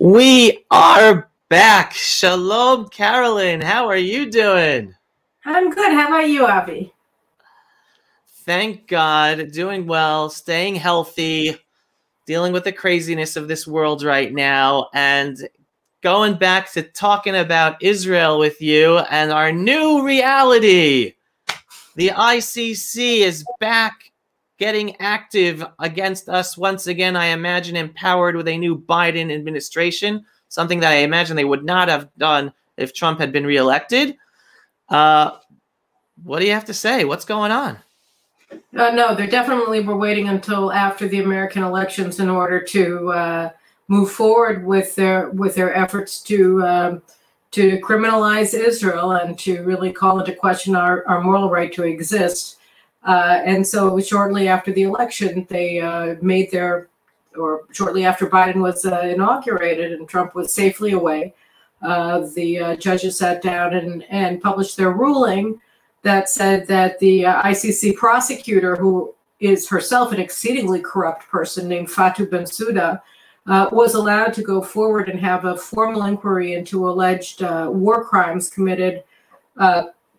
We are back. Shalom, Caroline. How are you doing? I'm good. How about you, Avi? Thank God. Doing well, staying healthy, dealing with the craziness of this world right now, and going back to talking about Israel with you and our new reality. The ICC is back getting active against us once again. I imagine empowered with a new Biden administration, something that I imagine they would not have done if Trump had been reelected. Uh, what do you have to say? What's going on? Uh, no, they're definitely we're waiting until after the American elections in order to uh, move forward with their with their efforts to um, to criminalize Israel and to really call into question our, our moral right to exist. Uh, and so shortly after the election, they uh, made their, or shortly after Biden was uh, inaugurated and Trump was safely away, uh, the uh, judges sat down and, and published their ruling that said that the uh, ICC prosecutor, who is herself an exceedingly corrupt person named Fatou Bensouda, was allowed to go forward and have a formal inquiry into alleged war crimes committed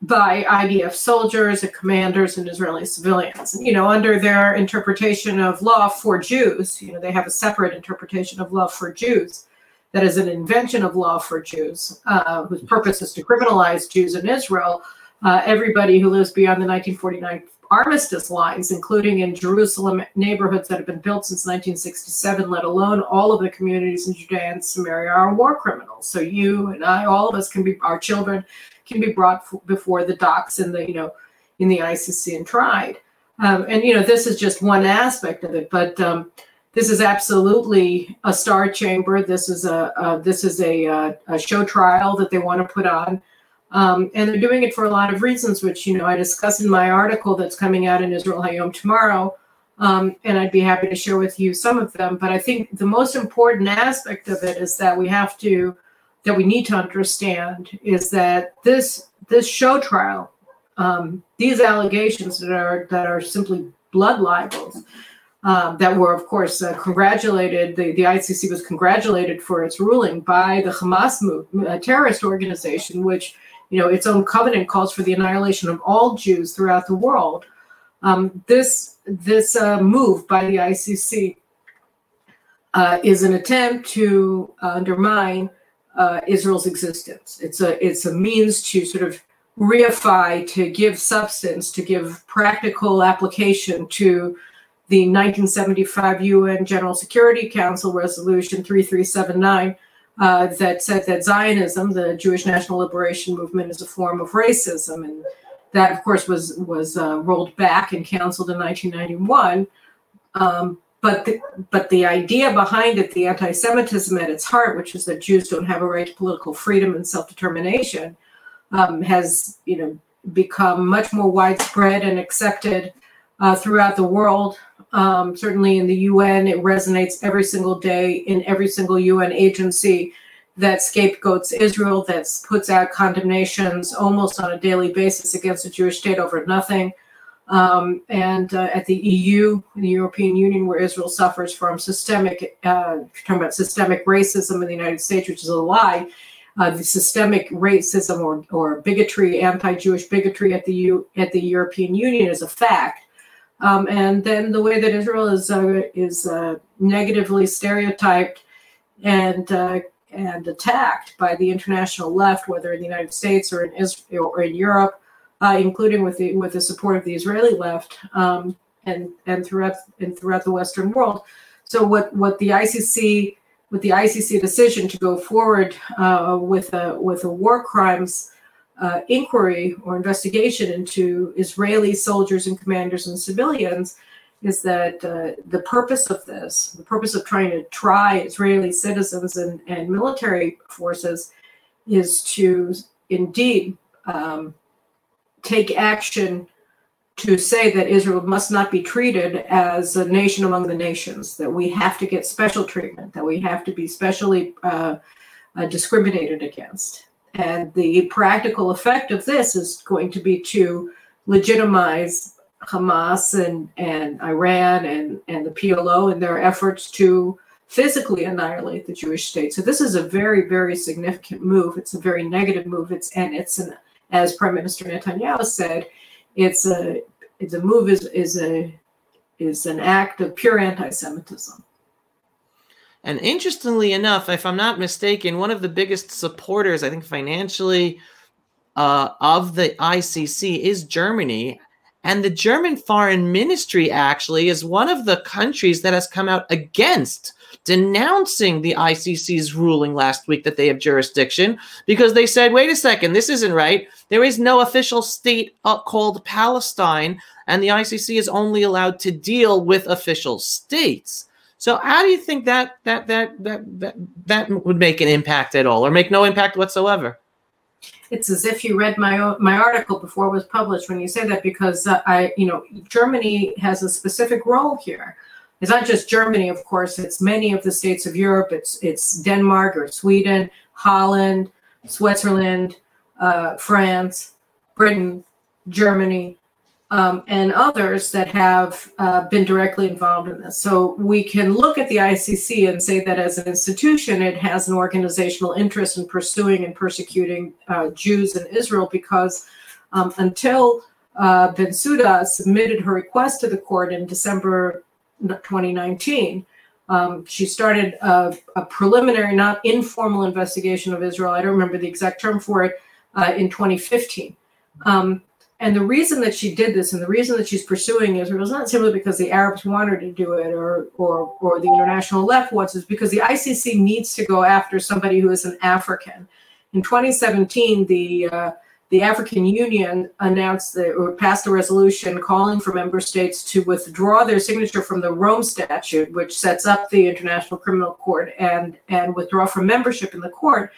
by IDF soldiers and commanders and Israeli civilians. You know, under their interpretation of law for Jews, you know, they have a separate interpretation of law for Jews that is an invention of law for Jews, uh, whose purpose is to criminalize Jews in Israel. Uh, everybody who lives beyond the 1949 armistice lines, including in Jerusalem neighborhoods that have been built since 1967, let alone all of the communities in Judea and Samaria, are war criminals. So you and I, all of us can be, our children can be brought f- before the docs in the you know in the ICC and tried. Um, and you know this is just one aspect of it, but um, this is absolutely a star chamber. This is a, this is a, a, show trial that they want to put on, um, and they're doing it for a lot of reasons, which you know I discuss in my article that's coming out in Israel Hayom tomorrow. Um, and I'd be happy to share with you some of them. But I think the most important aspect of it is that we have to that we need to understand is that this this show trial, um, these allegations that are that are simply blood libels, um, that were of course uh, congratulated. The, the ICC was congratulated for its ruling by the Hamas movement, a terrorist organization, which you know its own covenant calls for the annihilation of all Jews throughout the world. Um, this this uh, move by the ICC uh, is an attempt to undermine uh, Israel's existence. It's a it's a means to sort of reify, to give substance, to give practical application to the 1975 UN General Security Council Resolution 3379 uh, that said that Zionism, the Jewish National Liberation Movement, is a form of racism, and that, of course, was was uh, rolled back and canceled in 1991. Um, but the, but the idea behind it, the anti-Semitism at its heart, which is that Jews don't have a right to political freedom and self-determination, um, has you know become much more widespread and accepted uh, throughout the world. Um, certainly in the UN, it resonates every single day in every single UN agency that scapegoats Israel, that puts out condemnations almost on a daily basis against the Jewish state over nothing. Um, and uh, at the EU, the European Union, where Israel suffers from systemic, uh, talking about systemic racism in the United States, which is a lie. Uh, the systemic racism or, or bigotry, anti-Jewish bigotry at the U, at the European Union is a fact. Um, and then the way that Israel is uh, is uh, negatively stereotyped and uh, and attacked by the international left, whether in the United States or in Israel or in Europe, uh, including with the with the support of the Israeli left um, and and throughout and throughout the Western world. So what what the ICC with the ICC decision to go forward uh, with a with a war crimes uh, inquiry or investigation into Israeli soldiers and commanders and civilians is that uh, the purpose of this, the purpose of trying to try Israeli citizens and, and military forces, is to indeed um, take action to say that Israel must not be treated as a nation among the nations, that we have to get special treatment, that we have to be specially uh, uh, discriminated against. And the practical effect of this is going to be to legitimize Hamas and, and Iran and, and the PLO in their efforts to physically annihilate the Jewish state. So this is a very, very significant move. It's a very negative move. It's and it's an, as Prime Minister Netanyahu said, it's a it's a move is is a is an act of pure anti-Semitism. And interestingly enough, if I'm not mistaken, one of the biggest supporters, I think financially, uh, of the ICC is Germany. And the German Foreign Ministry actually is one of the countries that has come out against denouncing the ICC's ruling last week that they have jurisdiction because they said, wait a second, this isn't right. There is no official state uh, called Palestine, and the ICC is only allowed to deal with official states. So how do you think that that that that that, that would make an impact at all or make no impact whatsoever? it's as if you read my my article before it was published when you say that because uh, I you know Germany has a specific role here. It's not just Germany, of course. It's many of the states of Europe. It's it's Denmark or Sweden, Holland, Switzerland, uh, France, Britain, Germany, um, and others that have uh, been directly involved in this. So we can look at the ICC and say that as an institution, it has an organizational interest in pursuing and persecuting uh, Jews in Israel because um, until uh, submitted her request to the court in December 2019, um, she started a, a, preliminary, not informal investigation of Israel. I don't remember the exact term for it uh, in 2015. Um, and the reason that she did this and the reason that she's pursuing Israel is not simply because the Arabs want her to do it or, or, or the international left wants it, because the ICC needs to go after somebody who is an African. In 2017, the uh, the African Union announced that, or passed a resolution calling for member states to withdraw their signature from the Rome Statute, which sets up the International Criminal Court, and and withdraw from membership in the court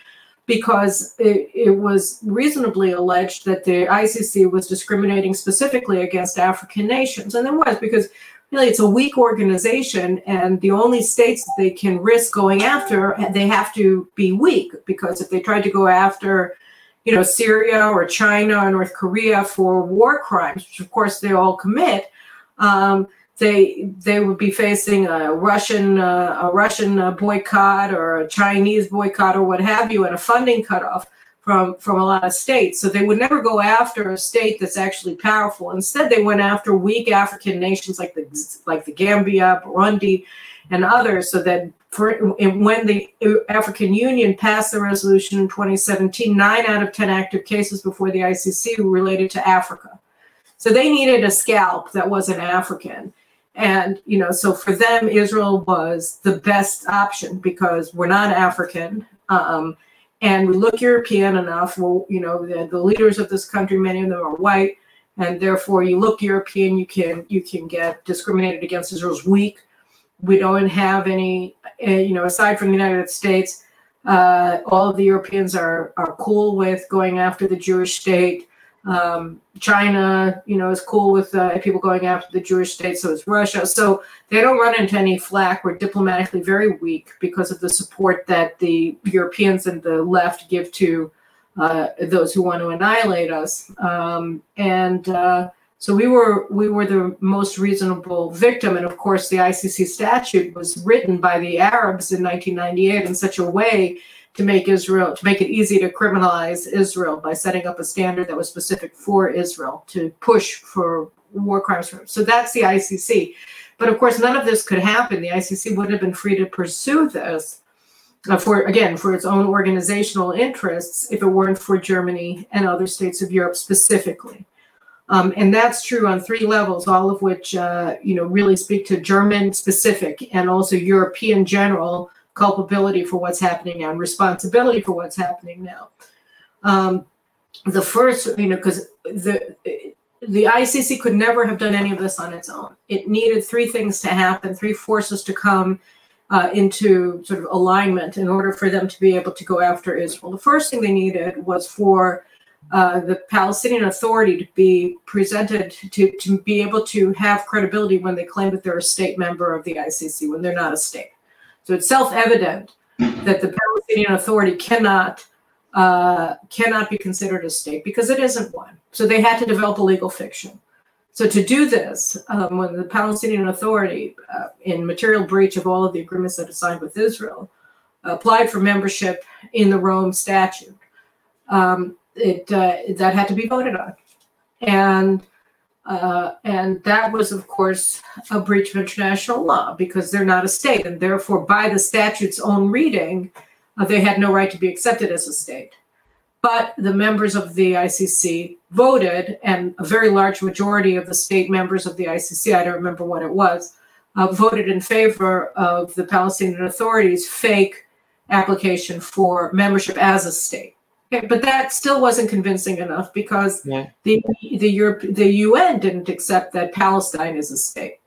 because it, it, was reasonably alleged that the ICC was discriminating specifically against African nations. And it was because really it's a weak organization, and the only states that they can risk going after, they have to be weak because if they tried to go after, you know, Syria or China or North Korea for war crimes, which of course they all commit, um, they they would be facing a Russian uh, a Russian uh, boycott or a Chinese boycott or what have you, and a funding cutoff from from a lot of states. So they would never go after a state that's actually powerful. Instead, they went after weak African nations like the like the Gambia, Burundi, and others. So that for, when the African Union passed the resolution in 2017, nine out of ten active cases before the ICC were related to Africa. So they needed a scalp that wasn't African. And, you know, so for them, Israel was the best option because we're not African. Um, and we look European enough. Well, you know, the, the leaders of this country, many of them are white. And therefore, you look European, you can you can get discriminated against. Israel's weak. We don't have any, uh, you know, aside from the United States, uh, all of the Europeans are are cool with going after the Jewish state. Um, China, you know, is cool with uh, people going after the Jewish state. So is Russia. So they don't run into any flack. We're diplomatically very weak because of the support that the Europeans and the left give to uh, those who want to annihilate us. Um, and uh, so we were we were the most reasonable victim. And of course, the ICC statute was written by the Arabs in 1998 in such a way to make Israel to make it easy to criminalize Israel by setting up a standard that was specific for Israel to push for war crimes. So that's the ICC. But of course, none of this could happen. The ICC wouldn't have been free to pursue this uh, for again for its own organizational interests if it weren't for Germany and other states of Europe specifically. Um, and that's true on three levels, all of which uh, you know really speak to German specific and also European general culpability for what's happening now and responsibility for what's happening now. Um, the first, you know, because the the ICC could never have done any of this on its own. It needed three things to happen, three forces to come uh, into sort of alignment in order for them to be able to go after Israel. The first thing they needed was for uh, the Palestinian Authority to be presented to, to be able to have credibility when they claim that they're a state member of the ICC when they're not a state. So it's self-evident that the Palestinian Authority cannot uh, cannot be considered a state because it isn't one. So they had to develop a legal fiction. So to do this, um, when the Palestinian Authority, uh, in material breach of all of the agreements that it signed with Israel, applied for membership in the Rome Statute, um, it uh, that had to be voted on, and uh, and that was, of course, a breach of international law because they're not a state, and therefore, by the statute's own reading, uh, they had no right to be accepted as a state. But the members of the ICC voted, and a very large majority of the state members of the ICC, I don't remember what it was, uh, voted in favor of the Palestinian Authority's fake application for membership as a state. Okay, but that still wasn't convincing enough because yeah. the the Europe the UN didn't accept that Palestine is a state.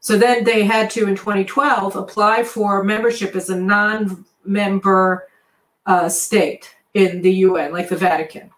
So then they had to in 2012 apply for membership as a non-member uh, state in the UN, like the Vatican,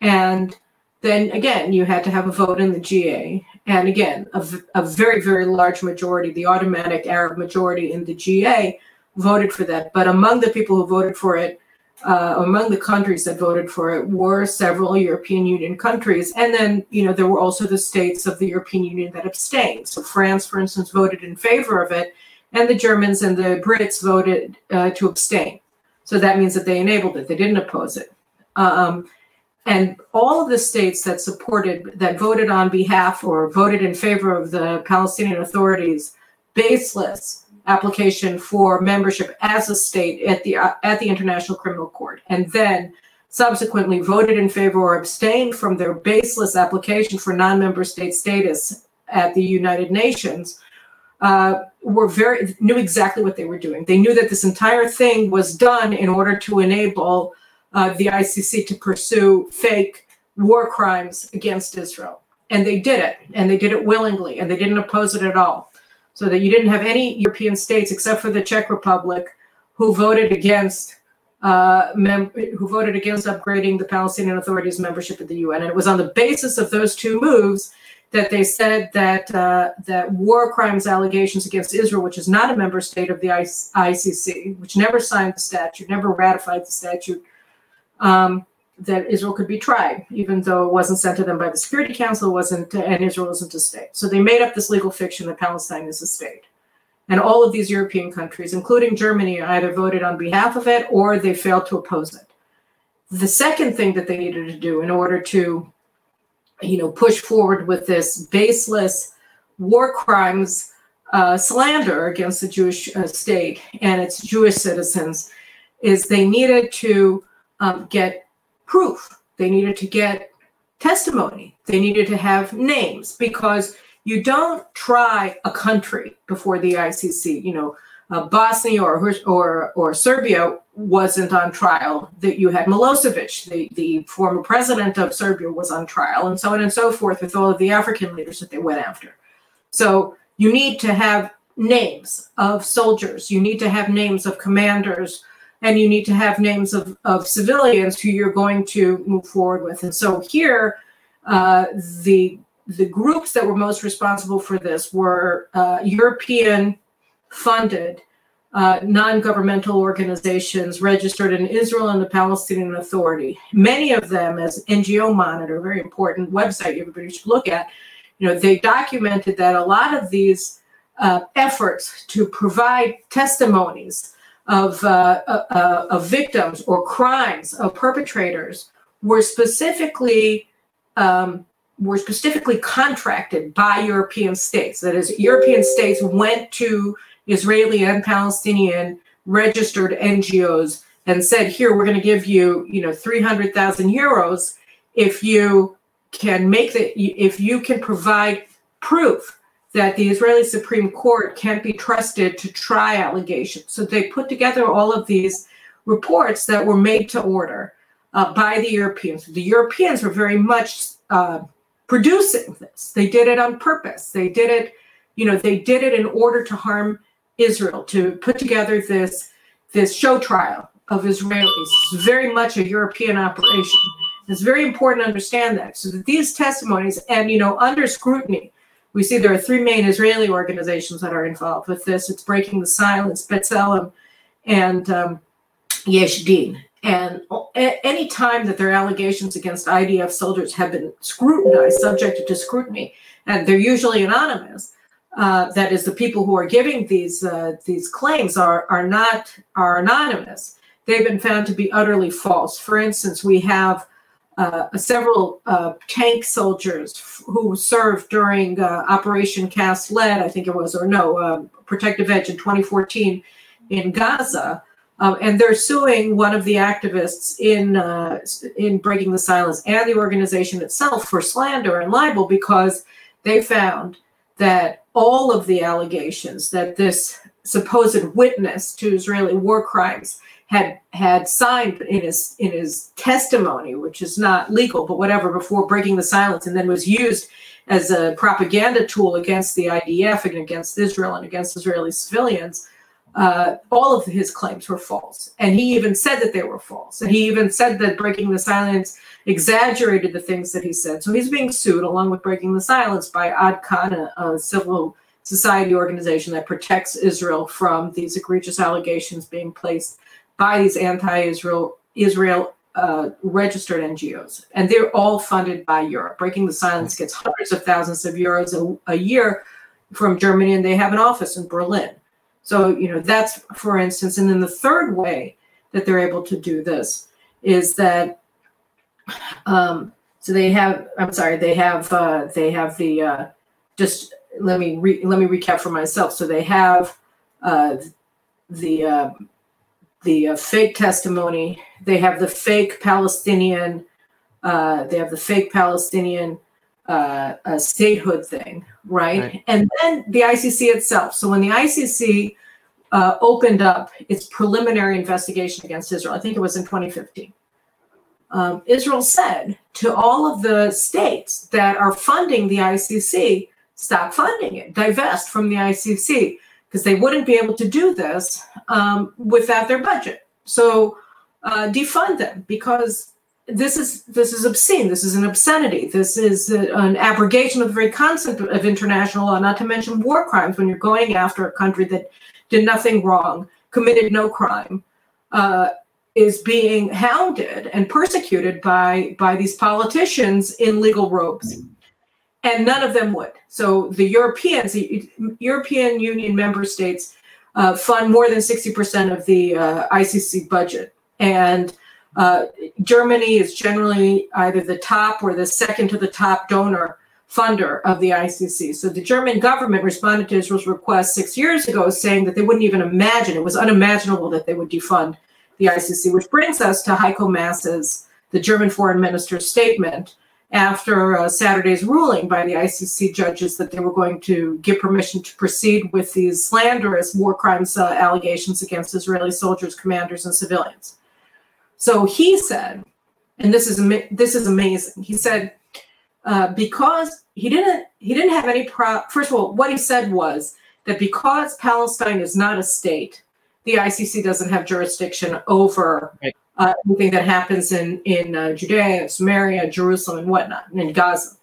and then again you had to have a vote in the GA, and again a, a very very large majority, the automatic Arab majority in the GA, voted for that. But among the people who voted for it uh, among the countries that voted for it were several European Union countries. And then, you know, there were also the states of the European Union that abstained. So France, for instance, voted in favor of it, and the Germans and the Brits voted uh, to abstain. So that means that they enabled it, they didn't oppose it. Um, and all of the states that supported, that voted on behalf or voted in favor of the Palestinian authorities, baseless application for membership as a state at the uh, at the International Criminal Court, and then subsequently voted in favor or abstained from their baseless application for non-member state status at the United Nations, uh, were very knew exactly what they were doing. They knew that this entire thing was done in order to enable uh, the ICC to pursue fake war crimes against Israel, and they did it, and they did it willingly, and they didn't oppose it at all so that you didn't have any European states except for the Czech Republic who voted against uh, mem- who voted against upgrading the Palestinian Authority's membership of the UN. And it was on the basis of those two moves that they said that uh, that war crimes allegations against Israel, which is not a member state of the ICC, which never signed the statute, never ratified the statute, um, that Israel could be tried, even though it wasn't sent to them by the Security Council, wasn't and Israel isn't a state. So they made up this legal fiction that Palestine is a state. And all of these European countries, including Germany, either voted on behalf of it or they failed to oppose it. The second thing that they needed to do in order to, you know, push forward with this baseless war crimes uh, slander against the Jewish uh, state and its Jewish citizens is they needed to um, get proof. They needed to get testimony. They needed to have names because you don't try a country before the ICC. You know, uh, Bosnia or, or or Serbia wasn't on trial. That you had Milosevic, the the former president of Serbia, was on trial, and so on and so forth with all of the African leaders that they went after. So you need to have names of soldiers. You need to have names of commanders and you need to have names of, of civilians who you're going to move forward with. And so here, uh, the the groups that were most responsible for this were uh, European funded uh, non-governmental organizations registered in Israel and the Palestinian Authority. Many of them, as NGO Monitor, very important website everybody should look at. You know, they documented that a lot of these uh, efforts to provide testimonies of, uh, uh, uh, of victims or crimes of perpetrators were specifically um, were specifically contracted by European states. That is, European states went to Israeli and Palestinian registered NGOs and said, "Here, we're going to give you, you know, three hundred thousand euros if you can make the if you can provide proof that the Israeli Supreme Court can't be trusted to try allegations. So they put together all of these reports that were made to order uh, by the Europeans. The Europeans were very much uh, producing this. They did it on purpose. They did it, you know, they did it in order to harm Israel, to put together this this show trial of Israelis. It's very much a European operation. It's very important to understand that. So that these testimonies, and you know, under scrutiny, we see there are three main Israeli organizations that are involved with this. It's Breaking the Silence, B'Tselem, and um, Yesh Din. And any time that their allegations against IDF soldiers have been scrutinized, subjected to scrutiny, and they're usually anonymous, uh, that is, the people who are giving these uh, these claims are are not are anonymous. They've been found to be utterly false. For instance, we have uh, several uh, tank soldiers who served during uh, Operation Cast Lead, I think it was, or no, uh, Protective Edge in 2014 in Gaza. Um, and they're suing one of the activists in uh, in breaking the silence and the organization itself for slander and libel because they found that all of the allegations that this supposed witness to Israeli war crimes had had signed in his in his testimony, which is not legal, but whatever, before breaking the silence, and then was used as a propaganda tool against the IDF and against Israel and against Israeli civilians. Uh, all of his claims were false, and he even said that they were false. And he even said that breaking the silence exaggerated the things that he said. So he's being sued, along with breaking the silence, by Ad-Kan, a, a civil society organization that protects Israel from these egregious allegations being placed by these anti-Israel Israel uh, registered NGOs, and they're all funded by Europe. Breaking the Silence gets hundreds of thousands of euros a, a year from Germany, and they have an office in Berlin. So you know that's for instance, and then the third way that they're able to do this is that um, so they have i'm sorry they have uh, they have the uh, just let me re, let me recap for myself so they have uh, the uh, the uh, fake testimony. They have the fake Palestinian. Uh, they have the fake Palestinian uh, uh statehood thing, right? right? And then the ICC itself. So when the ICC uh, opened up its preliminary investigation against Israel, I think it was in 2015. Um, Israel said to all of the states that are funding the ICC, stop funding it, divest from the ICC because they wouldn't be able to do this um, without their budget. So uh, defund them because this is this is obscene. This is an obscenity. This is a, an abrogation of the very concept of international law. Not to mention war crimes when you're going after a country that did nothing wrong, committed no crime, uh, is being hounded and persecuted by by these politicians in legal robes and none of them would. So the Europeans, the European Union member states, uh, fund more than 60% of the uh, ICC budget. And uh, Germany is generally either the top or the second to the top donor funder of the ICC. So the German government responded to Israel's request six years ago, saying that they wouldn't even imagine, it was unimaginable that they would defund the ICC, which brings us to Heiko Maas's, the German foreign minister's statement, after uh, Saturday's ruling by the ICC judges that they were going to give permission to proceed with these slanderous war crimes uh, allegations against Israeli soldiers, commanders, and civilians. So he said, and this is this is amazing. He said uh, because he didn't he didn't have any pro. First of all, what he said was that because Palestine is not a state, the ICC doesn't have jurisdiction over right uh, anything that happens in in uh, Judea, Samaria, Jerusalem, and whatnot, and in Gaza.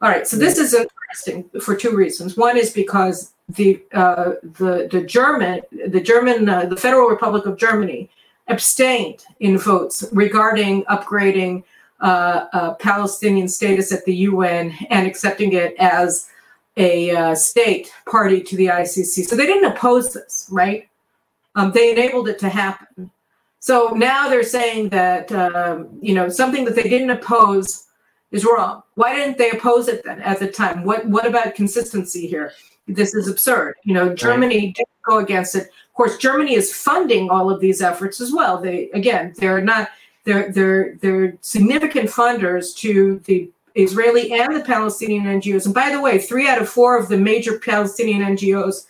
All right, so this is interesting for two reasons. One is because the uh, the the German the German uh, the Federal Republic of Germany abstained in votes regarding upgrading uh, uh, Palestinian status at the UN and accepting it as a uh, state party to the ICC. So they didn't oppose this, right? Um, they enabled it to happen. So now they're saying that um, you know something that they didn't oppose is wrong. Why didn't they oppose it then at the time? What what about consistency here? This is absurd. You know, Germany right. didn't go against it. Of course, Germany is funding all of these efforts as well. They again, they're not they're they're they're significant funders to the Israeli and the Palestinian NGOs. And by the way, three out of four of the major Palestinian NGOs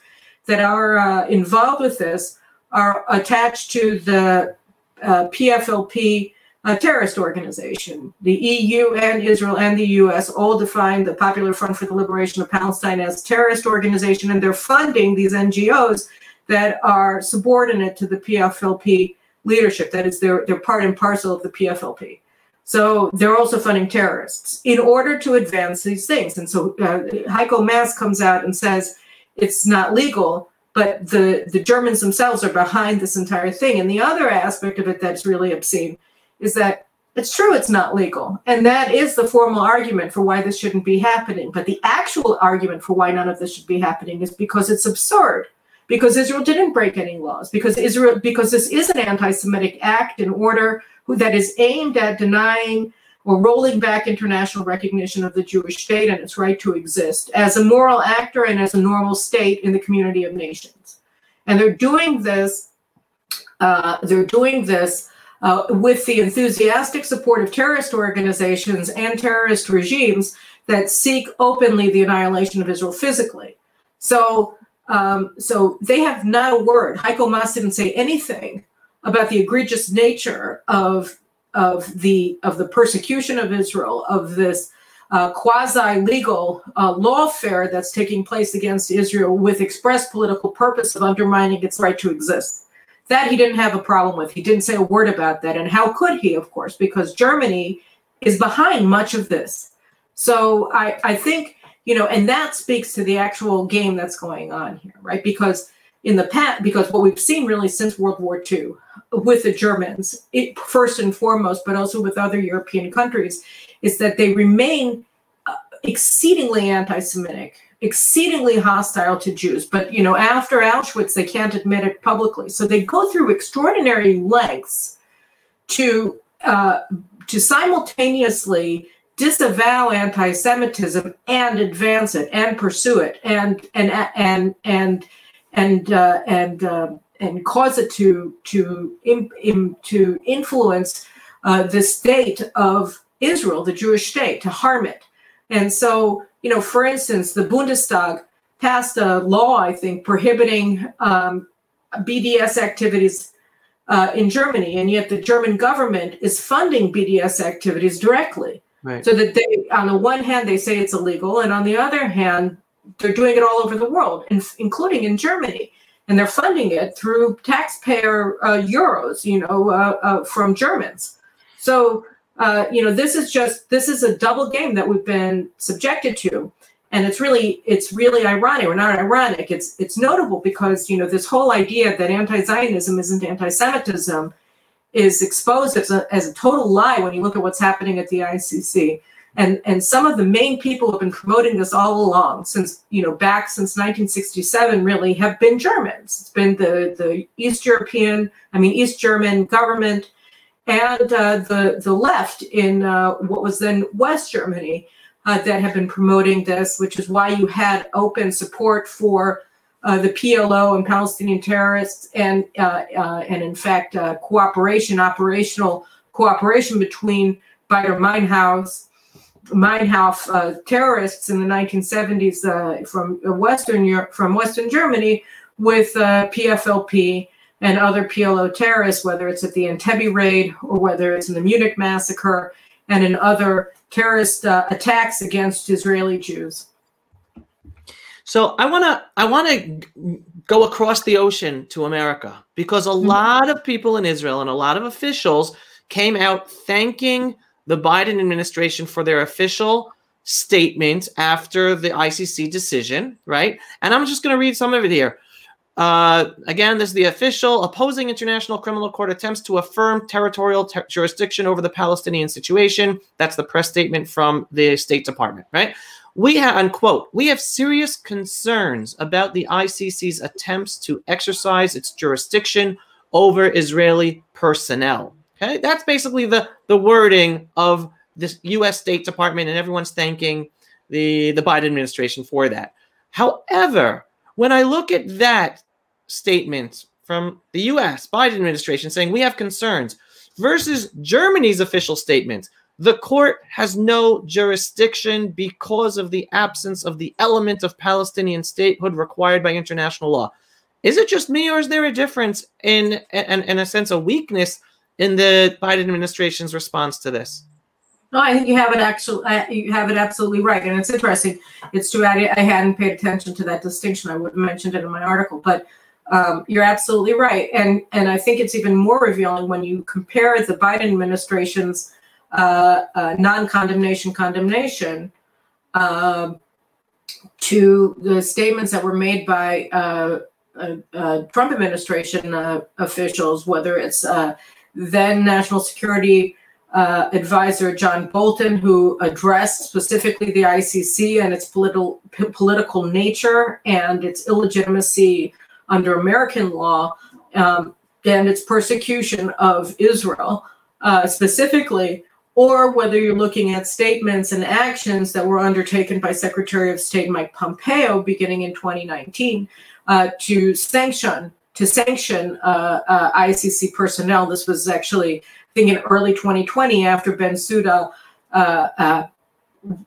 that are uh, involved with this are attached to the uh, PFLP uh, terrorist organization. The EU and Israel and the US all define the Popular Front for the Liberation of Palestine as terrorist organization, and they're funding these NGOs that are subordinate to the PFLP leadership. That is, they're, they're part and parcel of the PFLP. So they're also funding terrorists in order to advance these things. And so uh, Heiko Maas comes out and says it's not legal, but the the Germans themselves are behind this entire thing. And the other aspect of it that's really obscene is that it's true it's not legal, and that is the formal argument for why this shouldn't be happening. But the actual argument for why none of this should be happening is because it's absurd. Because Israel didn't break any laws, because Israel, because this is an anti-Semitic act in order that is aimed at denying or rolling back international recognition of the Jewish state and its right to exist as a moral actor and as a normal state in the community of nations. And they're doing this. Uh, they're doing this uh, with the enthusiastic support of terrorist organizations and terrorist regimes that seek openly the annihilation of Israel physically. So, um, so they have not a word. Heiko Maas didn't say anything about the egregious nature of of the of the persecution of Israel, of this uh, quasi legal uh, lawfare that's taking place against Israel with express political purpose of undermining its right to exist. That he didn't have a problem with. He didn't say a word about that. And how could he, of course, because Germany is behind much of this. So I, I think, you know, and that speaks to the actual game that's going on here, right? Because in the past, because what we've seen really since World War II with the Germans, it, first and foremost, but also with other European countries, is that they remain uh, exceedingly anti-Semitic, exceedingly hostile to Jews. But you know, after Auschwitz, they can't admit it publicly, so they go through extraordinary lengths to uh, to simultaneously disavow anti-Semitism and advance it and pursue it and and and and and uh, and uh, and cause it to to in, in, to influence uh, the state of Israel, the Jewish state, to harm it. And so, you know, for instance, the Bundestag passed a law, I think, prohibiting um, BDS activities uh, in Germany, and yet the German government is funding BDS activities directly. Right. So that they, on the one hand, they say it's illegal, and on the other hand, they're doing it all over the world, including in Germany and they're funding it through taxpayer uh, euros, you know, uh, uh, from Germans. So, uh, you know, this is just this is a double game that we've been subjected to, and it's really it's really ironic, or not ironic. It's it's notable because you know this whole idea that anti-Zionism isn't anti-Semitism is exposed as a, as a total lie when you look at what's happening at the ICC and and some of the main people who have been promoting this all along since you know back since 1967 really have been germans. It's been the the east european i mean east german government and uh, the the left in uh, what was then west germany uh, that have been promoting this which is why you had open support for uh, the PLO and Palestinian terrorists, and uh, uh, and in fact cooperation, operational cooperation between Baader Meinhof Meinhof uh, terrorists in the 1970s uh, from Western Europe, from Western Germany, with uh, PFLP and other PLO terrorists, whether it's at the Entebbe raid or whether it's in the Munich massacre and in other terrorist uh, attacks against Israeli Jews. So I want to I want to go across the ocean to America because a mm-hmm. lot of people in Israel and a lot of officials came out thanking the Biden administration for their official statement after the ICC decision, right? And I'm just going to read some of it here. Uh, again, this is the official opposing International Criminal Court attempts to affirm territorial ter- jurisdiction over the Palestinian situation. That's the press statement from the State Department, right? We have, unquote, we have serious concerns about the ICC's attempts to exercise its jurisdiction over Israeli personnel. Okay, that's basically the the wording of this U.S. State Department, and everyone's thanking the the Biden administration for that. However, when I look at that statement from the U.S. Biden administration saying we have concerns versus Germany's official statement, the court has no jurisdiction because of the absence of the element of Palestinian statehood required by international law. Is it just me, or is there a difference in, in, in a sense, a weakness in the Biden administration's response to this? No, I think you have it actually. You have it absolutely right, and it's interesting. It's true. I, I hadn't paid attention to that distinction. I would have mentioned it in my article, but um, you're absolutely right, and and I think it's even more revealing when you compare the Biden administration's uh, uh, non-condemnation condemnation um, to the statements that were made by uh, uh, uh, Trump administration officials, whether it's then National Security uh, advisor John Bolton, who addressed specifically the ICC and its political p- political nature and its illegitimacy under American law um, and its persecution of Israel uh, specifically, or whether you're looking at statements and actions that were undertaken by Secretary of State Mike Pompeo beginning in 2019 uh, to sanction to sanction uh, uh ICC personnel. This was actually I think in early 2020 after Bensouda uh, uh,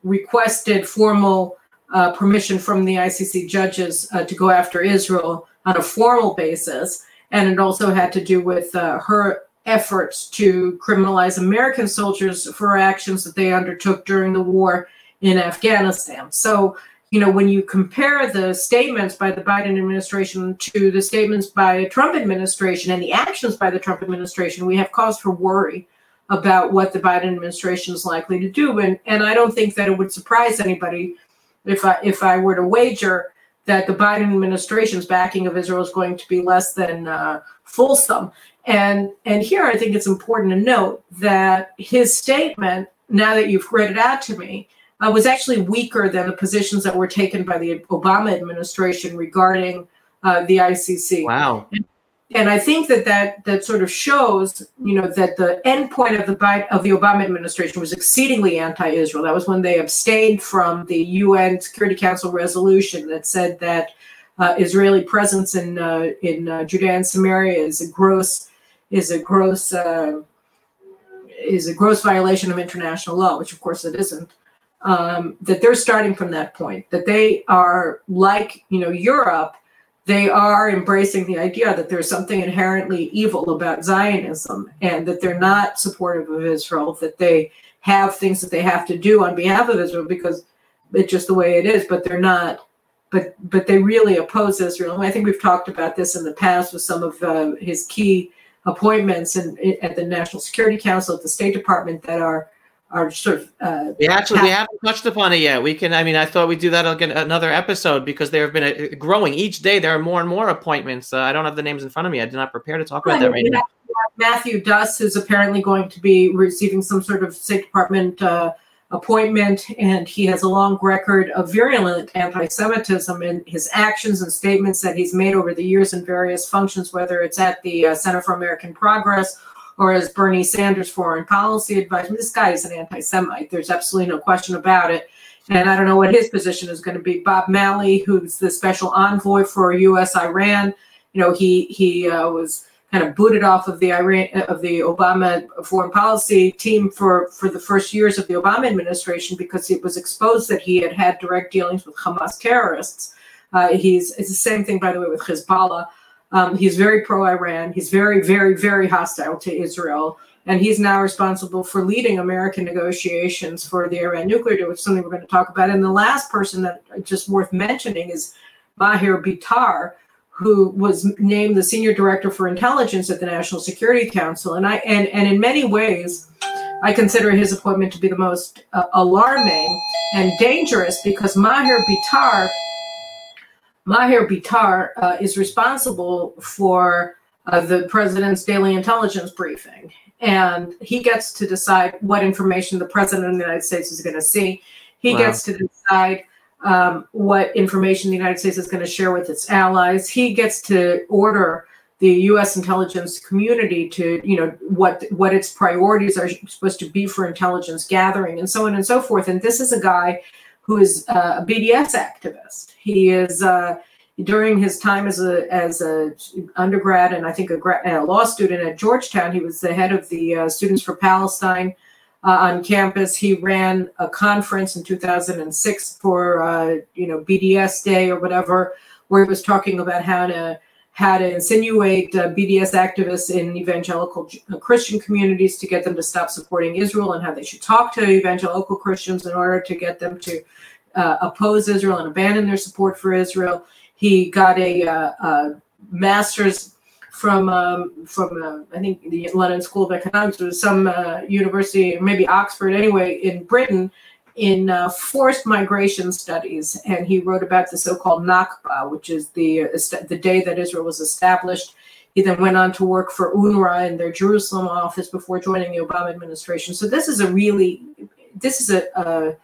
requested formal uh, permission from the ICC judges uh, to go after Israel on a formal basis. And it also had to do with her efforts to criminalize American soldiers for actions that they undertook during the war in Afghanistan. So you know, when you compare the statements by the Biden administration to the statements by the Trump administration and the actions by the Trump administration, we have cause for worry about what the Biden administration is likely to do. And and I don't think that it would surprise anybody if I if I were to wager that the Biden administration's backing of Israel is going to be less than uh, fulsome. And and here I think it's important to note that his statement, now that you've read it out to me, uh, was actually weaker than the positions that were taken by the Obama administration regarding uh, the ICC. Wow. And, I think that, that that sort of shows, you know, that the end point of the of the Obama administration was exceedingly anti-Israel. That was when they abstained from the UN Security Council resolution that said that uh, Israeli presence in uh, in uh, Judea and Samaria is a gross is a gross uh, is a gross violation of international law, which of course it isn't um, that they're starting from that point, that they are like, you know, Europe, they are embracing the idea that there's something inherently evil about Zionism and that they're not supportive of Israel, that they have things that they have to do on behalf of Israel because it's just the way it is, but they're not. But but they really oppose Israel. And I think we've talked about this in the past with some of uh, his key appointments in, at the National Security Council, at the State Department, that are are sort of uh, we actually we haven't touched upon it yet. We can i mean i thought we'd do that again another episode because there have been a, growing each day there are more and more appointments. Uh, i don't have the names in front of me. I did not prepare to talk about that right. now. matthew duss is apparently going to be receiving some sort of state department uh, appointment and he has a long record of virulent anti-semitism in his actions and statements that he's made over the years in various functions whether it's at the uh, center for american progress or as Bernie Sanders foreign policy advisor. This guy is an anti-Semite. There's absolutely no question about it. And I don't know what his position is going to be. Bob Malley, who's the special envoy for U.S. Iran, you know, he he uh, was kind of booted off of the Iran of the Obama foreign policy team for for the first years of the Obama administration because it was exposed that he had had direct dealings with Hamas terrorists. Uh, he's it's the same thing, by the way, with Hezbollah. Um, he's very pro Iran. He's very, very, very hostile to Israel. And he's now responsible for leading American negotiations for the Iran nuclear deal, which is something we're going to talk about. And the last person that just worth mentioning is Maher Bitar, who was named the senior director for intelligence at the National Security Council. And I and and in many ways, I consider his appointment to be the most uh, alarming and dangerous because Maher Bitar Maher Bitar uh, is responsible for uh, the president's daily intelligence briefing. And he gets to decide what information the president of the United States is going to see. He wow. gets to decide um, what information the United States is going to share with its allies. He gets to order the U.S. intelligence community to, you know, what what its priorities are supposed to be for intelligence gathering, and so on and so forth. And this is a guy who is uh, a BDS activist. He is uh, during his time as a as a undergrad and I think a, a, law student at Georgetown. He was the head of the uh, Students for Palestine uh, on campus. He ran a conference in 2006 for uh, you know BDS Day or whatever, where he was talking about how to how to insinuate uh, BDS activists in evangelical uh, Christian communities to get them to stop supporting Israel and how they should talk to evangelical Christians in order to get them to uh, oppose Israel and abandon their support for Israel. He got a, uh, a master's from um, from uh, I think the London School of Economics or some uh, university, maybe Oxford anyway, in Britain, in uh, forced migration studies, and he wrote about the so-called Nakba, which is the uh, the day that Israel was established. He then went on to work for UNRWA in their Jerusalem office before joining the Obama administration. So this is a really this is a, a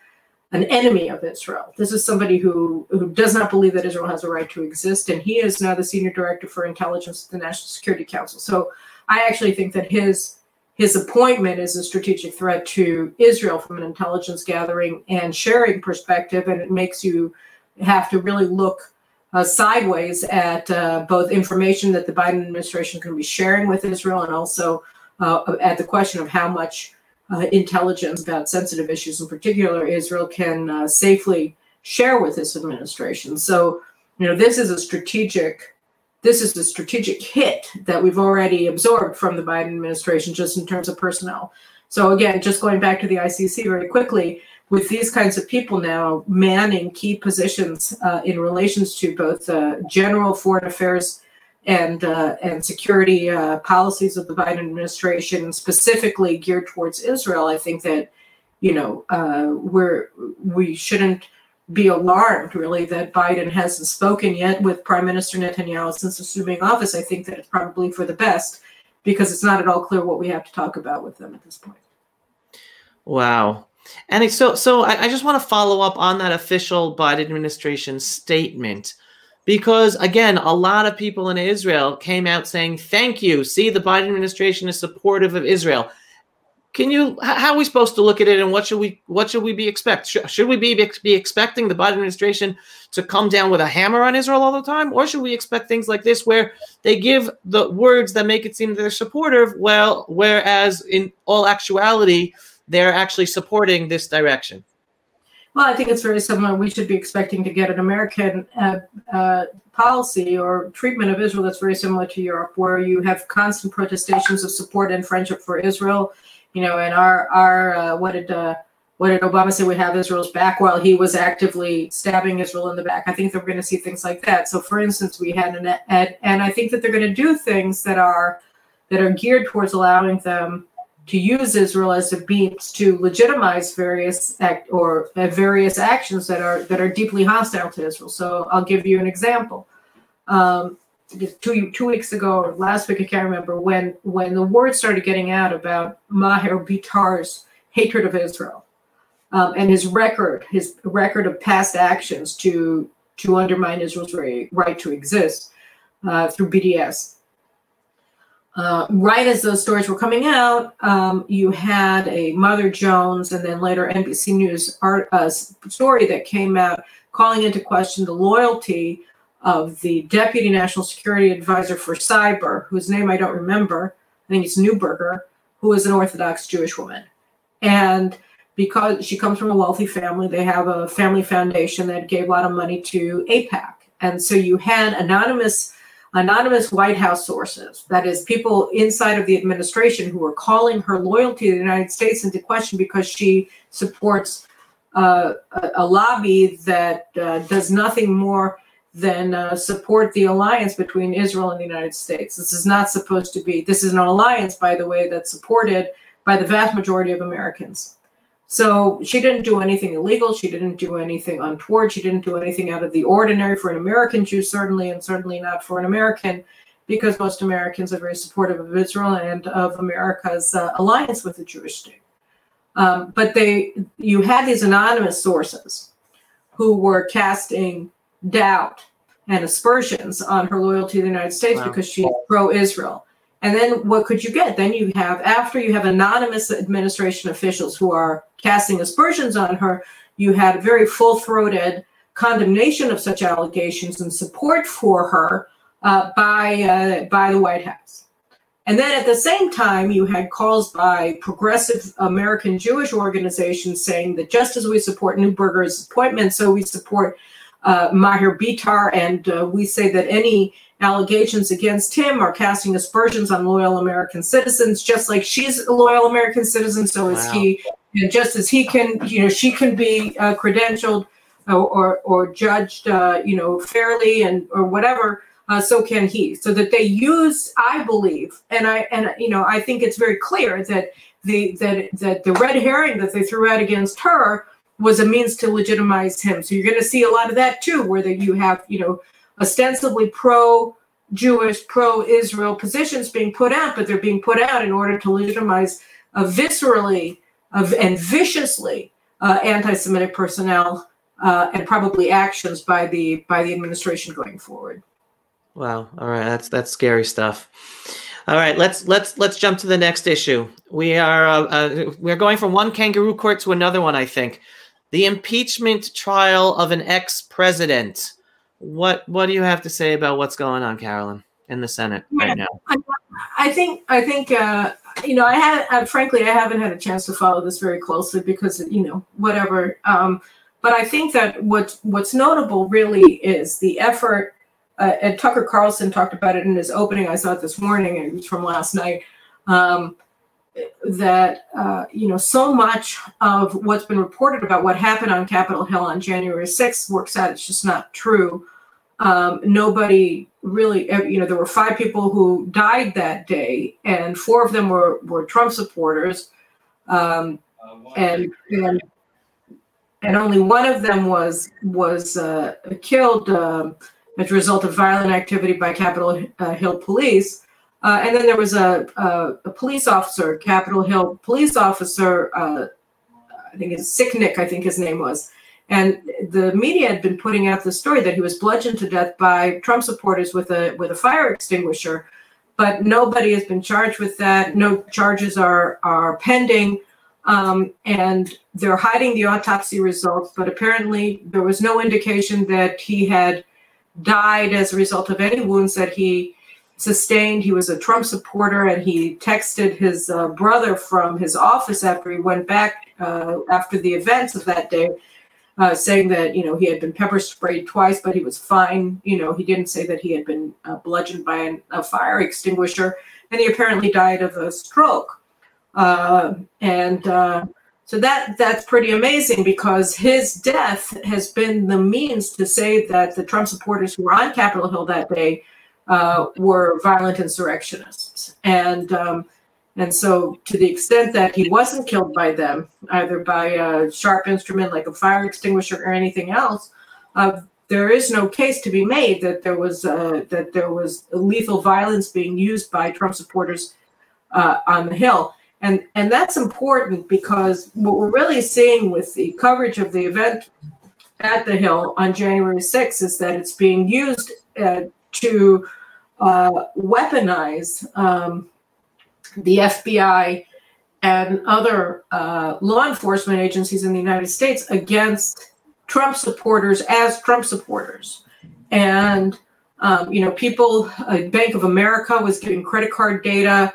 an enemy of Israel. This is somebody who who does not believe that Israel has a right to exist, and he is now the senior director for intelligence at the National Security Council. So I actually think that his his appointment is a strategic threat to Israel from an intelligence gathering and sharing perspective, and it makes you have to really look uh, sideways at uh, both information that the Biden administration can be sharing with Israel and also uh, at the question of how much uh, intelligence about sensitive issues, in particular, Israel can uh, safely share with this administration. So, you know, this is a strategic. This is a strategic hit that we've already absorbed from the Biden administration, just in terms of personnel. So, again, just going back to the ICC very quickly, with these kinds of people now manning key positions uh, in relations to both uh, general foreign affairs and uh, and security uh, policies of the Biden administration, specifically geared towards Israel, I think that you know uh, we're we shouldn't be alarmed really that Biden hasn't spoken yet with Prime Minister Netanyahu since assuming office. I think that it's probably for the best because it's not at all clear what we have to talk about with them at this point. Wow. And so, so I, I just want to follow up on that official Biden administration statement because again, a lot of people in Israel came out saying, "Thank you. See, the Biden administration is supportive of Israel." Can you? How are we supposed to look at it, and what should we? What should we be expect? Should, we be be expecting the Biden administration to come down with a hammer on Israel all the time, or should we expect things like this, where they give the words that make it seem they're supportive, well, whereas in all actuality, they're actually supporting this direction? Well, I think it's very similar. We should be expecting to get an American uh, uh, policy or treatment of Israel that's very similar to Europe, where you have constant protestations of support and friendship for Israel. You know, and our our uh, what did uh, what did Obama say? We have Israel's back while he was actively stabbing Israel in the back. I think that we're going to see things like that. So, for instance, we had an and, and I think that they're going to do things that are that are geared towards allowing them to use Israel as a means to legitimize various act or uh, various actions that are that are deeply hostile to Israel. So I'll give you an example. Um, two two weeks ago or last week, I can't remember when when the word started getting out about Maher Bitar's hatred of Israel um, and his record, his record of past actions to to undermine Israel's right to exist uh, through BDS uh, right as those stories were coming out, um, you had a Mother Jones and then later NBC News art, uh, story that came out calling into question the loyalty of the Deputy National Security Advisor for Cyber, whose name I don't remember. I think it's Neuberger, who is an Orthodox Jewish woman. And because she comes from a wealthy family, they have a family foundation that gave a lot of money to AIPAC. And so you had anonymous anonymous White House sources, that is, people inside of the administration who are calling her loyalty to the United States into question because she supports uh, a, a, lobby that uh, does nothing more than uh, support the alliance between Israel and the United States. This is not supposed to be, this is an alliance, by the way, that's supported by the vast majority of Americans. So she didn't do anything illegal. She didn't do anything untoward. She didn't do anything out of the ordinary for an American Jew, certainly, and certainly not for an American, because most Americans are very supportive of Israel and of America's uh, alliance with the Jewish state. Um, but they, you had these anonymous sources who were casting doubt and aspersions on her loyalty to the United States wow. because she's pro-Israel. And then what could you get? Then you have, after you have anonymous administration officials who are casting aspersions on her, you had very full throated condemnation of such allegations and support for her uh, by, uh, by the White House. And then at the same time, you had calls by progressive American Jewish organizations saying that just as we support Neuberger's appointment, so we support uh, Maher Bitar, and uh, we say that any allegations against him are casting aspersions on loyal American citizens, just like she's a loyal American citizen, so is wow. he. And just as he can, you know, she can be uh, credentialed or, or, or judged, uh, you know, fairly and or whatever. Uh, so can he. So that they use, I believe, and I and you know, I think it's very clear that the that that the red herring that they threw out against her was a means to legitimize him. So you're going to see a lot of that too, where that you have you know ostensibly pro Jewish, pro Israel positions being put out, but they're being put out in order to legitimize a viscerally uh, and viciously uh, anti-Semitic personnel uh, and probably actions by the by the administration going forward. Wow. All right. That's that's scary stuff. All right. Let's let's let's jump to the next issue. We are uh, uh, we're going from one kangaroo court to another one. I think the impeachment trial of an ex-president. What what do you have to say about what's going on, Caroline, in the Senate right now? I, think I think uh, you know I had uh, frankly I haven't had a chance to follow this very closely because you know whatever. Um, but I think that what what's notable really is the effort uh, and Tucker Carlson talked about it in his opening. I saw it this morning, and it was from last night. Um, that uh, you know, so much of what's been reported about what happened on Capitol Hill on January 6th works out. It's just not true. Um, nobody really, you know, there were five people who died that day, and four of them were were Trump supporters, um, and and and only one of them was was uh, killed. Uh, as a result of violent activity by Capitol uh, Hill police. Uh, and then there was a, a, a, police officer, Capitol Hill police officer, uh, I think it's Sicknick, I think his name was. And the media had been putting out the story that he was bludgeoned to death by Trump supporters with a with a fire extinguisher, but nobody has been charged with that. No charges are are pending, um, and they're hiding the autopsy results. But apparently, there was no indication that he had died as a result of any wounds that he sustained. He was a Trump supporter, and he texted his uh, brother from his office after he went back uh, after the events of that day, uh, saying that you know he had been pepper sprayed twice, but he was fine. You know, he didn't say that he had been uh, bludgeoned by an, a fire extinguisher, and he apparently died of a stroke. Uh, and uh, so that that's pretty amazing because his death has been the means to say that the Trump supporters who were on Capitol Hill that day uh, were violent insurrectionists, and um, and so to the extent that he wasn't killed by them, either by a sharp instrument like a fire extinguisher or anything else, uh, there is no case to be made that there was uh, that there was lethal violence being used by Trump supporters uh, on the Hill. And and that's important because what we're really seeing with the coverage of the event at the Hill on January 6th is that it's being used uh, to uh, weaponize um, the FBI and other uh, law enforcement agencies in the United States against Trump supporters as Trump supporters. And, um, you know, people, uh, Bank of America was giving credit card data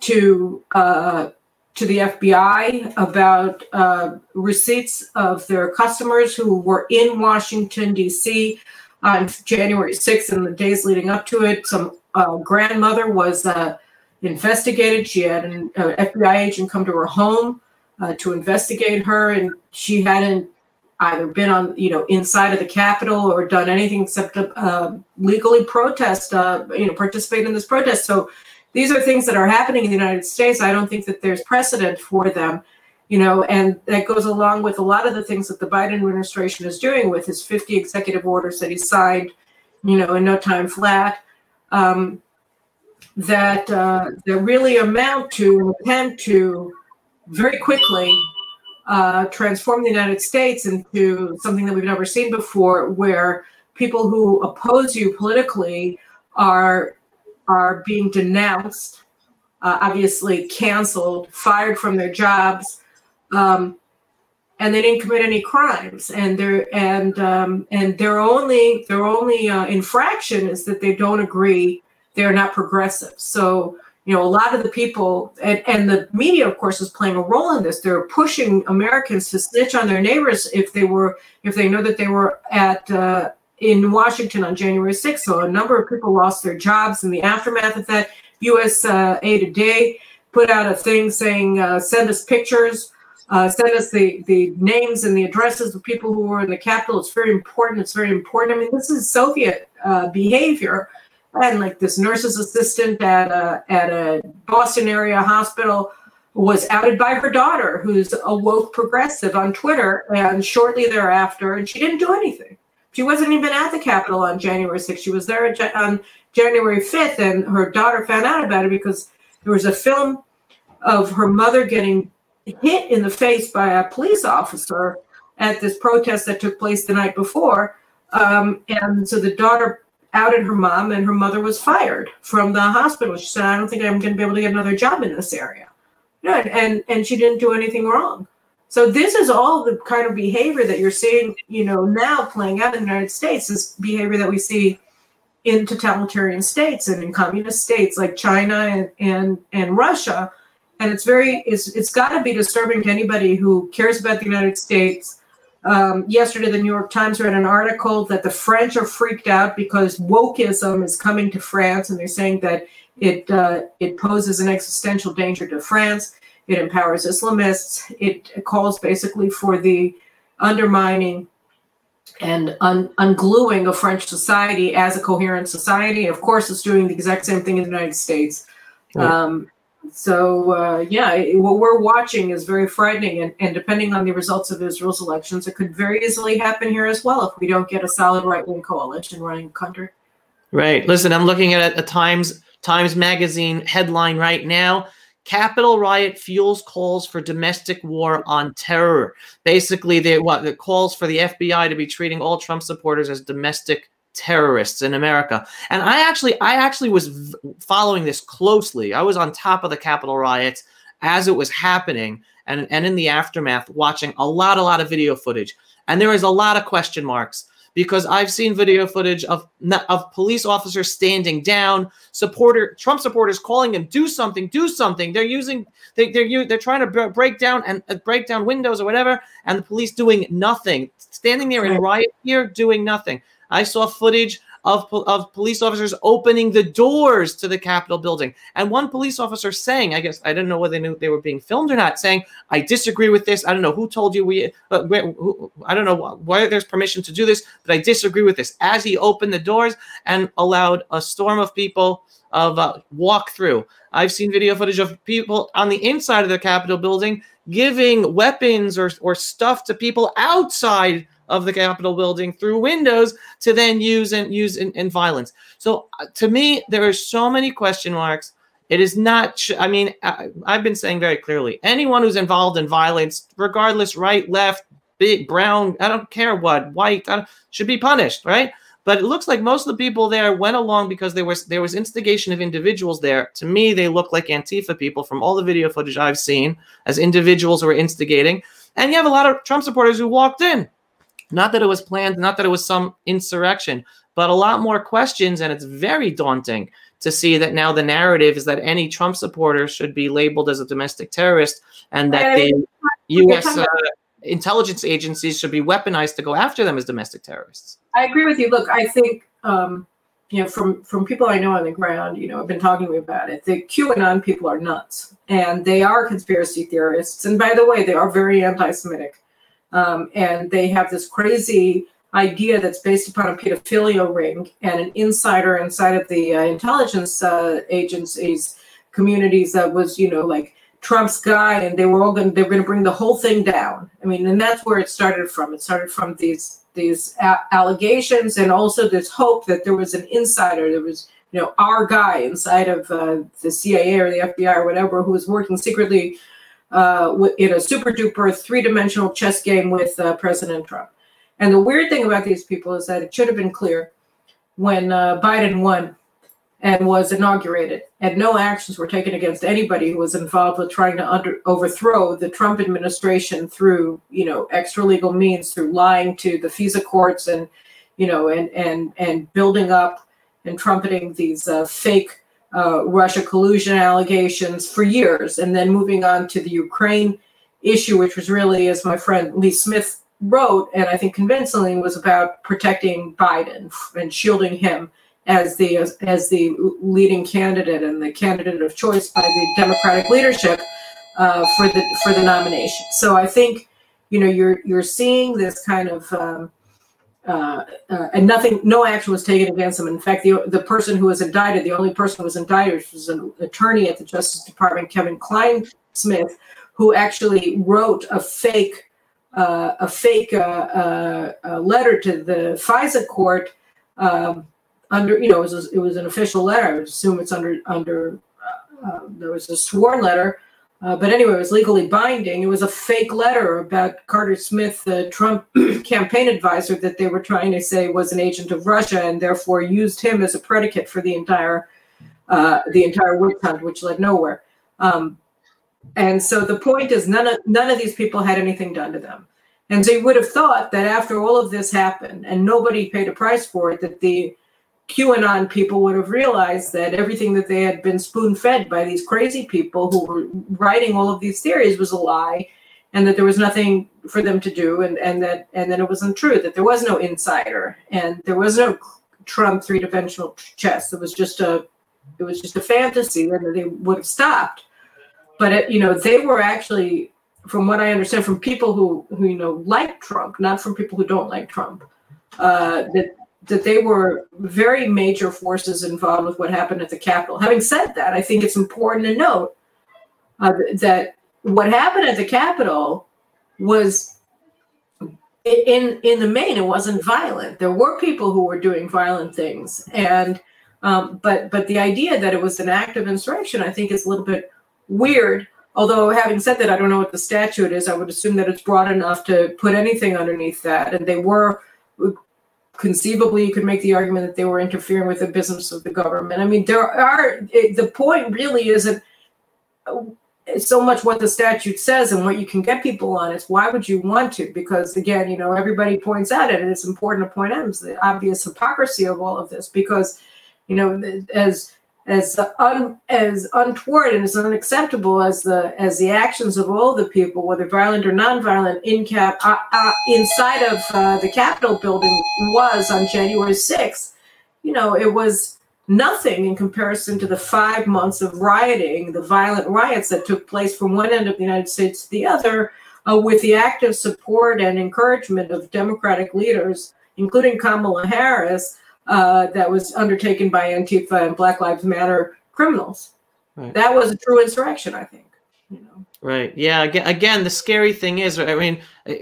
to uh, to the FBI about uh, receipts of their customers who were in Washington D.C. on January 6th and the days leading up to it. Some uh, grandmother was uh, investigated. She had an FBI agent come to her home uh, to investigate her, and she hadn't either been on you know inside of the capitol or done anything except uh, legally protest uh, you know participate in this protest so these are things that are happening in the United States. I don't think that there's precedent for them, you know, and that goes along with a lot of the things that the Biden administration is doing with his 50 executive orders that he signed, you know, in no time flat, um, that uh, that really amount to an attempt to very quickly uh, transform the United States into something that we've never seen before, where people who oppose you politically are are being denounced, uh, obviously canceled, fired from their jobs, um, and they didn't commit any crimes. And their and um, and their only their only uh, infraction is that they don't agree. They're not progressive. So you know a lot of the people and, and the media of course is playing a role in this they're pushing americans to snitch on their neighbors if they were if they know that they were at uh, in Washington on January 6th. So a number of people lost their jobs in the aftermath of that. USA Today put out a thing saying, uh, send us pictures, uh, send us the, the names and the addresses of people who were in the Capitol. It's very important. It's very important. I mean, this is Soviet uh, behavior. And like this nurse's assistant at a, at a Boston area hospital was outed by her daughter, who's a woke progressive on Twitter, and shortly thereafter, and she didn't do anything. She wasn't even at the Capitol on January 6th. She was there on January 5th, and her daughter found out about it because there was a film of her mother getting hit in the face by a police officer at this protest that took place the night before. Um, and so the daughter outed her mom, and her mother was fired from the hospital. She said, "I don't think I'm going to be able to get another job in this area." And and she didn't do anything wrong. So this is all the kind of behavior that you're seeing, you know, now playing out in the United States. This behavior that we see in totalitarian states and in communist states like China and and, and Russia. And it's very it's it's got to be disturbing to anybody who cares about the United States. Um, yesterday, the New York Times read an article that the French are freaked out because wokeism is coming to France, and they're saying that it uh, it poses an existential danger to France. It empowers Islamists. It calls basically for the undermining and un- ungluing of French society as a coherent society. Of course, it's doing the exact same thing in the United States. Right. Um, so, uh, yeah, what we're watching is very frightening. And, and depending on the results of Israel's elections, it could very easily happen here as well if we don't get a solid right wing coalition running the country. Right. Listen, I'm looking at a Times Times Magazine headline right now. Capitol riot fuels calls for domestic war on terror. Basically, they what the calls for the FBI to be treating all Trump supporters as domestic terrorists in America. And I actually, I actually was v- following this closely. I was on top of the Capitol riots as it was happening, and and in the aftermath, watching a lot, a lot of video footage. And there is a lot of question marks because I've seen video footage of of police officers standing down, supporter Trump supporters calling him do something, do something. They're using they, they're they're trying to break down and uh, break down windows or whatever, and the police doing nothing, standing there in riot gear doing nothing. I saw footage of, of police officers opening the doors to the Capitol building. And one police officer saying, I guess, I didn't know whether they knew they were being filmed or not, saying, I disagree with this. I don't know who told you we, uh, who, I don't know why there's permission to do this, but I disagree with this. As he opened the doors and allowed a storm of people of uh, walk through. I've seen video footage of people on the inside of the Capitol building giving weapons or, or stuff to people outside of the Capitol building through windows to then use and use in, in violence. So uh, to me, there are so many question marks. It is not. I mean, I, I've been saying very clearly: anyone who's involved in violence, regardless, right, left, big, brown, I don't care what, white, should be punished, right? But it looks like most of the people there went along because there was there was instigation of individuals there. To me, they look like Antifa people from all the video footage I've seen as individuals who were instigating. And you have a lot of Trump supporters who walked in not that it was planned, not that it was some insurrection, but a lot more questions. And it's very daunting to see that now the narrative is that any Trump supporter should be labeled as a domestic terrorist and that the U.S. Uh, intelligence agencies should be weaponized to go after them as domestic terrorists. I agree with you. Look, I think. Um, you know, from from people I know on the ground, you know, have been talking to me about it. The QAnon people are nuts, and they are conspiracy theorists. And by the way, they are very anti-Semitic. Um, and they have this crazy idea that's based upon a pedophilia ring and an insider inside of the uh, intelligence uh, agencies communities that was, you know, like Trump's guy, and they were all going. They were going to bring the whole thing down. I mean, and that's where it started from. It started from these these a- allegations, and also this hope that there was an insider. There was, you know, our guy inside of uh, the CIA or the FBI or whatever who was working secretly uh, in a super duper three dimensional chess game with uh, President Trump. And the weird thing about these people is that it should have been clear when uh, Biden won and was inaugurated, and no actions were taken against anybody who was involved with trying to under, overthrow the Trump administration through, you know, extra legal means, through lying to the FISA courts, and you know, and and and building up and trumpeting these uh, fake uh, Russia collusion allegations for years, and then moving on to the Ukraine issue, which was really, as my friend Lee Smith wrote, and I think convincingly, was about protecting Biden and shielding him as the as, as the leading candidate and the candidate of choice by the Democratic leadership uh, for the for the nomination. So I think you know you're you're seeing this kind of um, uh, uh, and nothing, no action was taken against him. In fact, the the person who was indicted, the only person who was indicted was an attorney at the Justice Department, Kevin Klein Smith, who actually wrote a fake uh, a fake uh, uh, letter to the FISA court um, under you know it was it was an official letter. I would assume it's under under there was a sworn letter. But anyway, it was legally binding. It was a fake letter about Carter Smith, the Trump campaign advisor, that they were trying to say was an agent of Russia, and therefore used him as a predicate for the entire the entire witch hunt, which led nowhere. Um, and so the point is, none of none of these people had anything done to them. And so you would have thought that after all of this happened and nobody paid a price for it, that the QAnon people would have realized that everything that they had been spoon fed by these crazy people who were writing all of these theories was a lie and that there was nothing for them to do and, and that and that it wasn't true that there was no insider and there was no Trump three-dimensional chess. It was just a it was just a fantasy and they would have stopped but it, you know they were actually from what i understand from people who who you know like trump not from people who don't like trump uh, that that they were very major forces involved with what happened at the capitol having said that i think it's important to note uh, that what happened at the capitol was in in the main it wasn't violent there were people who were doing violent things and um, but but the idea that it was an act of insurrection i think is a little bit weird. Although, having said that, I don't know what the statute is. I would assume that it's broad enough to put anything underneath that. And they were conceivably, you could make the argument that they were interfering with the business of the government. I mean, there are, it, the point really isn't so much what the statute says and what you can get people on. It's why would you want to? Because again, you know, everybody points at it, and it's important to point out the obvious hypocrisy of all of this. Because, you know, as as un, as untoward and as unacceptable as the as the actions of all the people, whether violent or nonviolent, in cap uh, uh, inside of uh, the Capitol building was on January 6th. You know, it was nothing in comparison to the five months of rioting, the violent riots that took place from one end of the United States to the other, uh, with the active support and encouragement of Democratic leaders, including Kamala Harris uh, that was undertaken by Antifa and Black Lives Matter criminals. Right. That was a true insurrection, I think. You know. Right. Yeah. Again, again, the scary thing is, I mean, uh,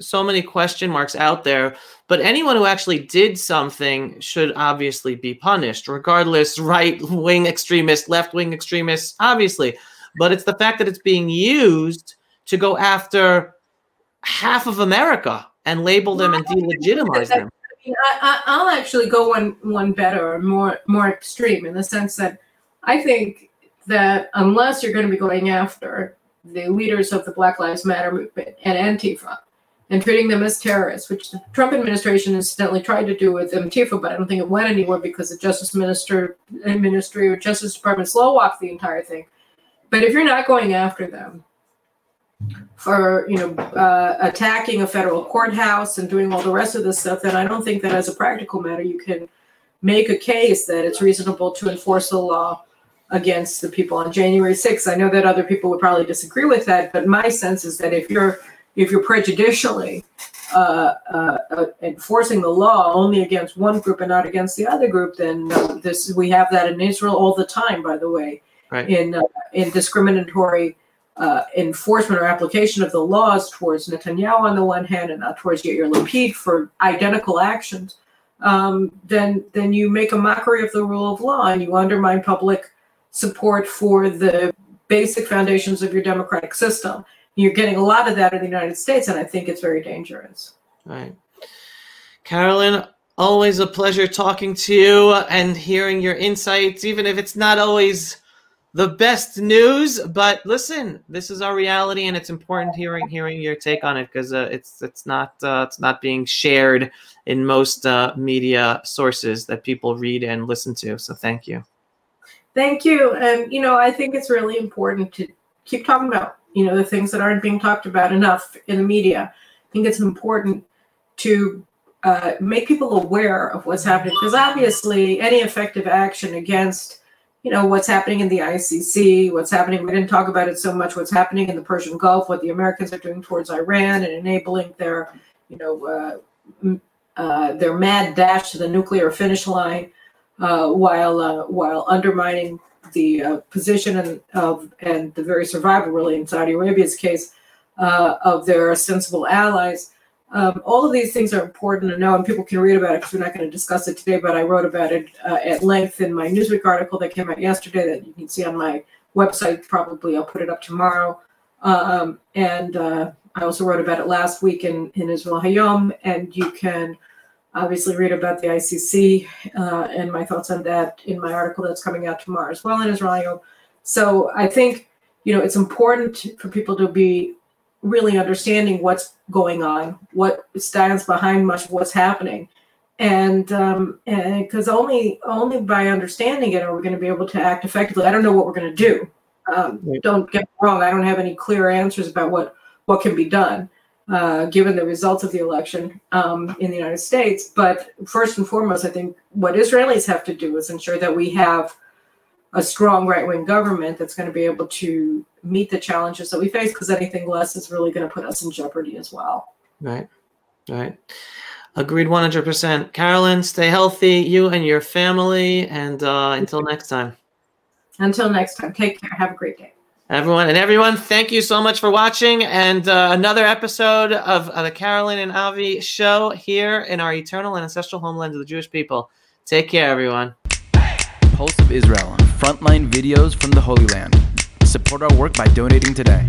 so many question marks out there, but anyone who actually did something should obviously be punished, regardless, right wing extremists, left wing extremists, obviously. But it's the fact that it's being used to go after half of America and label them and delegitimize them. I, will actually go one one better, or more more extreme, in the sense that I think that unless you're going to be going after the leaders of the Black Lives Matter movement and Antifa and treating them as terrorists, which the Trump administration incidentally tried to do with Antifa, but I don't think it went anywhere because the Justice Minister, Ministry or Justice Department slow walked the entire thing. But if you're not going after them, for you know uh, attacking a federal courthouse and doing all the rest of this stuff, then I don't think that as a practical matter you can make a case that it's reasonable to enforce the law against the people on January 6th. I know that other people would probably disagree with that, but my sense is that if you're if you're prejudicially uh, uh, uh enforcing the law only against one group and not against the other group, then uh, this we have that in Israel all the time. By the way, right. in uh, in discriminatory uh, enforcement or application of the laws towards Netanyahu on the one hand and not towards Yair Lapid for identical actions, um, then then you make a mockery of the rule of law and you undermine public support for the basic foundations of your democratic system. You're getting a lot of that in the United States, and I think it's very dangerous. Right. Caroline, always a pleasure talking to you and hearing your insights, even if it's not always the best news. But listen, this is our reality, and it's important hearing hearing your take on it because uh, it's it's not uh, it's not being shared in most uh, media sources that people read and listen to. So thank you. Thank you, and you know I think it's really important to keep talking about you know the things that aren't being talked about enough in the media. I think it's important to uh, make people aware of what's happening because obviously any effective action against you know what's happening in the ICC, what's happening. We didn't talk about it so much. What's happening in the Persian Gulf, what the Americans are doing towards Iran, and enabling their, you know, uh, uh, their mad dash to the nuclear finish line, uh, while uh, while undermining the uh, position and of and the very survival, really, in Saudi Arabia's case, uh, of their sensible allies. Um, all of these things are important to know, and people can read about it because we're not going to discuss it today. But I wrote about it uh, at length in my Newsweek article that came out yesterday that you can see on my website. Probably I'll put it up tomorrow. Um, and uh, I also wrote about it last week in, in Israel Hayom, and you can obviously read about the ICC uh, and my thoughts on that in my article that's coming out tomorrow as well in Israel Hayom. So I think you know it's important for people to be really understanding what's going on, what stands behind much of what's happening, and um, and because only only by understanding it are we going to be able to act effectively. I don't know what we're going to do. Um, right. Don't get me wrong. I don't have any clear answers about what what can be done uh, given the results of the election um, in the United States. But first and foremost, I think what Israelis have to do is ensure that we have a strong right wing government that's going to be able to meet the challenges that we face because anything less is really going to put us in jeopardy as well. Right, right. Agreed 100%. Caroline, stay healthy, you and your family. And uh, until next time. Until next time, take care. Have a great day. Everyone and everyone, thank you so much for watching and uh, another episode of uh, the Caroline and Avi show here in our eternal and ancestral homeland of the Jewish people. Take care, everyone. Pulse of Israel, frontline videos from the Holy Land. Support our work by donating today.